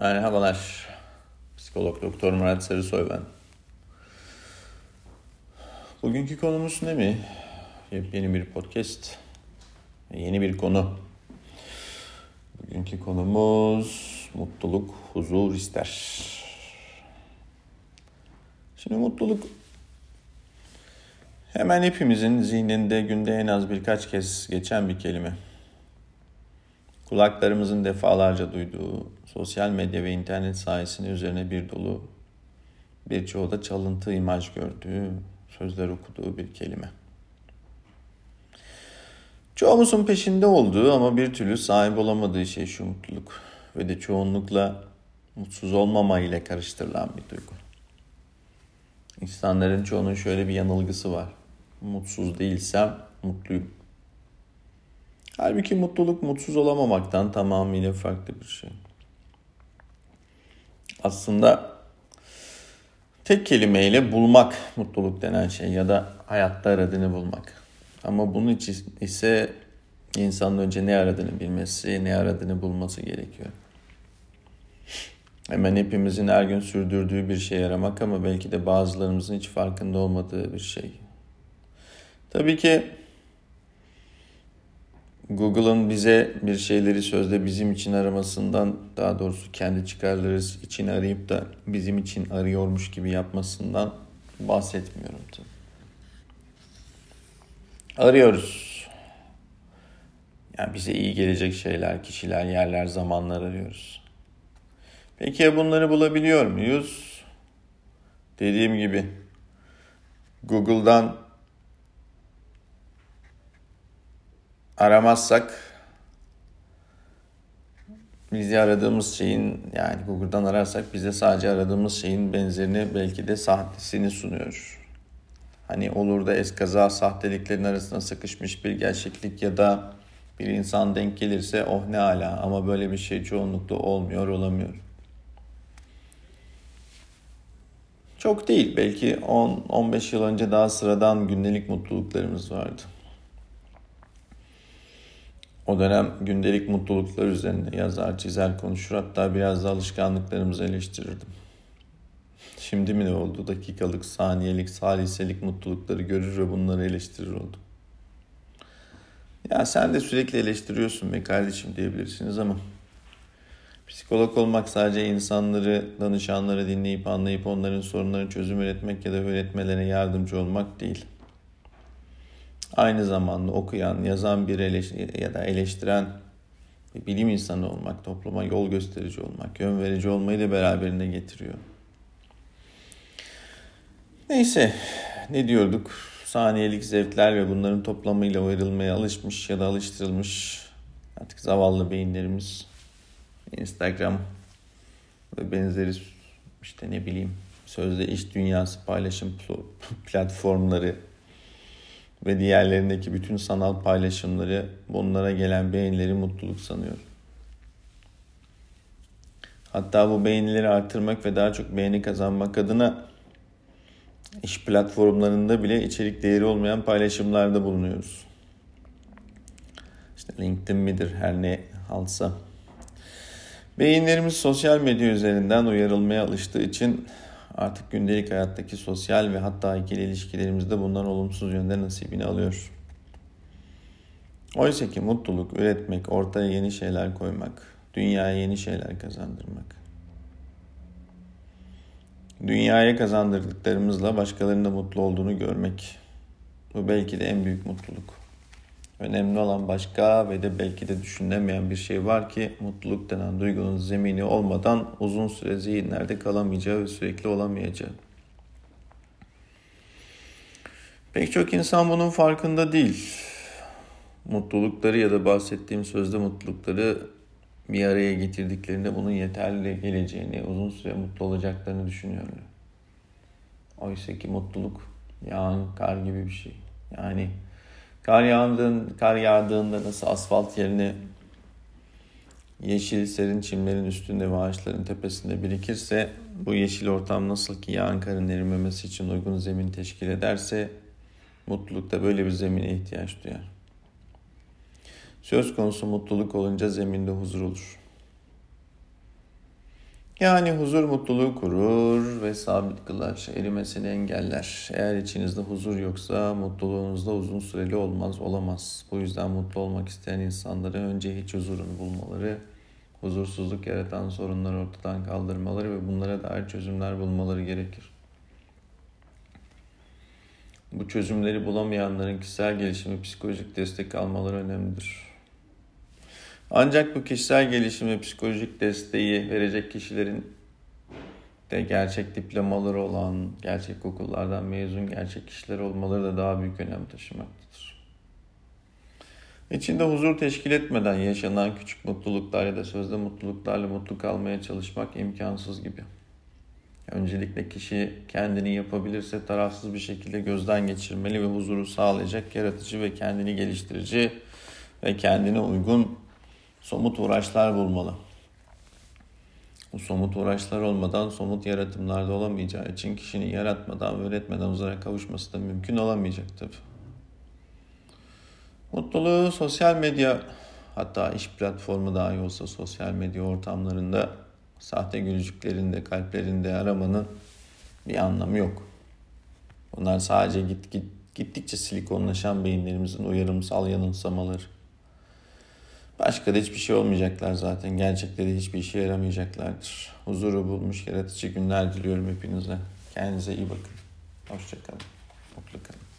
Merhabalar. Psikolog Doktor Murat Sarısoy ben. Bugünkü konumuz ne mi? Yeni bir podcast. Yeni bir konu. Bugünkü konumuz mutluluk, huzur ister. Şimdi mutluluk hemen hepimizin zihninde günde en az birkaç kez geçen bir kelime. Kulaklarımızın defalarca duyduğu, sosyal medya ve internet sayesinde üzerine bir dolu, birçoğu da çalıntı imaj gördüğü, sözler okuduğu bir kelime. Çoğumuzun peşinde olduğu ama bir türlü sahip olamadığı şey şu mutluluk ve de çoğunlukla mutsuz olmama ile karıştırılan bir duygu. İnsanların çoğunun şöyle bir yanılgısı var. Mutsuz değilsem mutluyum. Halbuki mutluluk mutsuz olamamaktan tamamıyla farklı bir şey. Aslında tek kelimeyle bulmak mutluluk denen şey ya da hayatta aradığını bulmak. Ama bunun için ise insanın önce ne aradığını bilmesi, ne aradığını bulması gerekiyor. Hemen hepimizin her gün sürdürdüğü bir şey aramak ama belki de bazılarımızın hiç farkında olmadığı bir şey. Tabii ki Google'ın bize bir şeyleri sözde bizim için aramasından daha doğrusu kendi çıkarları için arayıp da bizim için arıyormuş gibi yapmasından bahsetmiyorum tabii. Arıyoruz. Yani bize iyi gelecek şeyler, kişiler, yerler, zamanlar arıyoruz. Peki ya bunları bulabiliyor muyuz? Dediğim gibi Google'dan aramazsak bizi aradığımız şeyin yani Google'dan ararsak bize sadece aradığımız şeyin benzerini belki de sahtesini sunuyor. Hani olur da eskaza sahteliklerin arasında sıkışmış bir gerçeklik ya da bir insan denk gelirse oh ne ala ama böyle bir şey çoğunlukla olmuyor olamıyor. Çok değil belki 10-15 yıl önce daha sıradan gündelik mutluluklarımız vardı. O dönem gündelik mutluluklar üzerine yazar, çizer, konuşur hatta biraz da alışkanlıklarımızı eleştirirdim. Şimdi mi ne oldu? Dakikalık, saniyelik, saliselik mutlulukları görür ve bunları eleştirir oldum. Ya sen de sürekli eleştiriyorsun be kardeşim diyebilirsiniz ama psikolog olmak sadece insanları, danışanları dinleyip anlayıp onların sorunlarını çözüm üretmek ya da üretmelerine yardımcı olmak değil aynı zamanda okuyan, yazan bir eleştir ya da eleştiren bir bilim insanı olmak, topluma yol gösterici olmak, yön verici olmayı da beraberinde getiriyor. Neyse, ne diyorduk? Saniyelik zevkler ve bunların toplamıyla ayrılmaya alışmış ya da alıştırılmış artık zavallı beyinlerimiz Instagram ve benzeri işte ne bileyim sözde iş dünyası paylaşım platformları ve diğerlerindeki bütün sanal paylaşımları bunlara gelen beğenileri mutluluk sanıyor. Hatta bu beğenileri artırmak ve daha çok beğeni kazanmak adına iş platformlarında bile içerik değeri olmayan paylaşımlarda bulunuyoruz. İşte LinkedIn midir her ne alsa. Beyinlerimiz sosyal medya üzerinden uyarılmaya alıştığı için artık gündelik hayattaki sosyal ve hatta ikili ilişkilerimizde bundan olumsuz yönde nasibini alıyor. Oysa ki mutluluk üretmek, ortaya yeni şeyler koymak, dünyaya yeni şeyler kazandırmak. Dünyaya kazandırdıklarımızla başkalarının da mutlu olduğunu görmek. Bu belki de en büyük mutluluk. Önemli olan başka ve de belki de düşünülemeyen bir şey var ki mutluluk denen duygunun zemini olmadan uzun süre zihinlerde kalamayacağı ve sürekli olamayacağı. Pek çok insan bunun farkında değil. Mutlulukları ya da bahsettiğim sözde mutlulukları bir araya getirdiklerinde bunun yeterli geleceğini, uzun süre mutlu olacaklarını düşünüyorlar. Oysa ki mutluluk yağan kar gibi bir şey. Yani Kar yağdığında, kar yağdığında nasıl asfalt yerine yeşil serin çimlerin üstünde ve ağaçların tepesinde birikirse bu yeşil ortam nasıl ki yağan karın erimemesi için uygun zemin teşkil ederse mutluluk da böyle bir zemine ihtiyaç duyar. Söz konusu mutluluk olunca zeminde huzur olur. Yani huzur mutluluğu kurur ve sabit kılar, erimesini engeller. Eğer içinizde huzur yoksa mutluluğunuzda uzun süreli olmaz, olamaz. Bu yüzden mutlu olmak isteyen insanları önce hiç huzurunu bulmaları, huzursuzluk yaratan sorunları ortadan kaldırmaları ve bunlara dair çözümler bulmaları gerekir. Bu çözümleri bulamayanların kişisel gelişimi, psikolojik destek almaları önemlidir. Ancak bu kişisel gelişim ve psikolojik desteği verecek kişilerin de gerçek diplomaları olan, gerçek okullardan mezun gerçek kişiler olmaları da daha büyük önem taşımaktadır. İçinde huzur teşkil etmeden yaşanan küçük mutluluklar ya da sözde mutluluklarla mutlu kalmaya çalışmak imkansız gibi. Öncelikle kişi kendini yapabilirse tarafsız bir şekilde gözden geçirmeli ve huzuru sağlayacak yaratıcı ve kendini geliştirici ve kendine uygun somut uğraşlar bulmalı. Bu somut uğraşlar olmadan somut yaratımlarda olamayacağı için kişinin yaratmadan ve üretmeden huzura kavuşması da mümkün olamayacak tabi. Mutluluğu sosyal medya hatta iş platformu dahi olsa sosyal medya ortamlarında sahte gülücüklerinde, kalplerinde aramanın bir anlamı yok. Bunlar sadece git, git, gittikçe silikonlaşan beyinlerimizin uyarımsal yanılsamaları. Başka da hiçbir şey olmayacaklar zaten. Gerçekte de hiçbir işe yaramayacaklardır. Huzuru bulmuş yaratıcı günler diliyorum hepinize. Kendinize iyi bakın. Hoşçakalın. Mutlu kalın.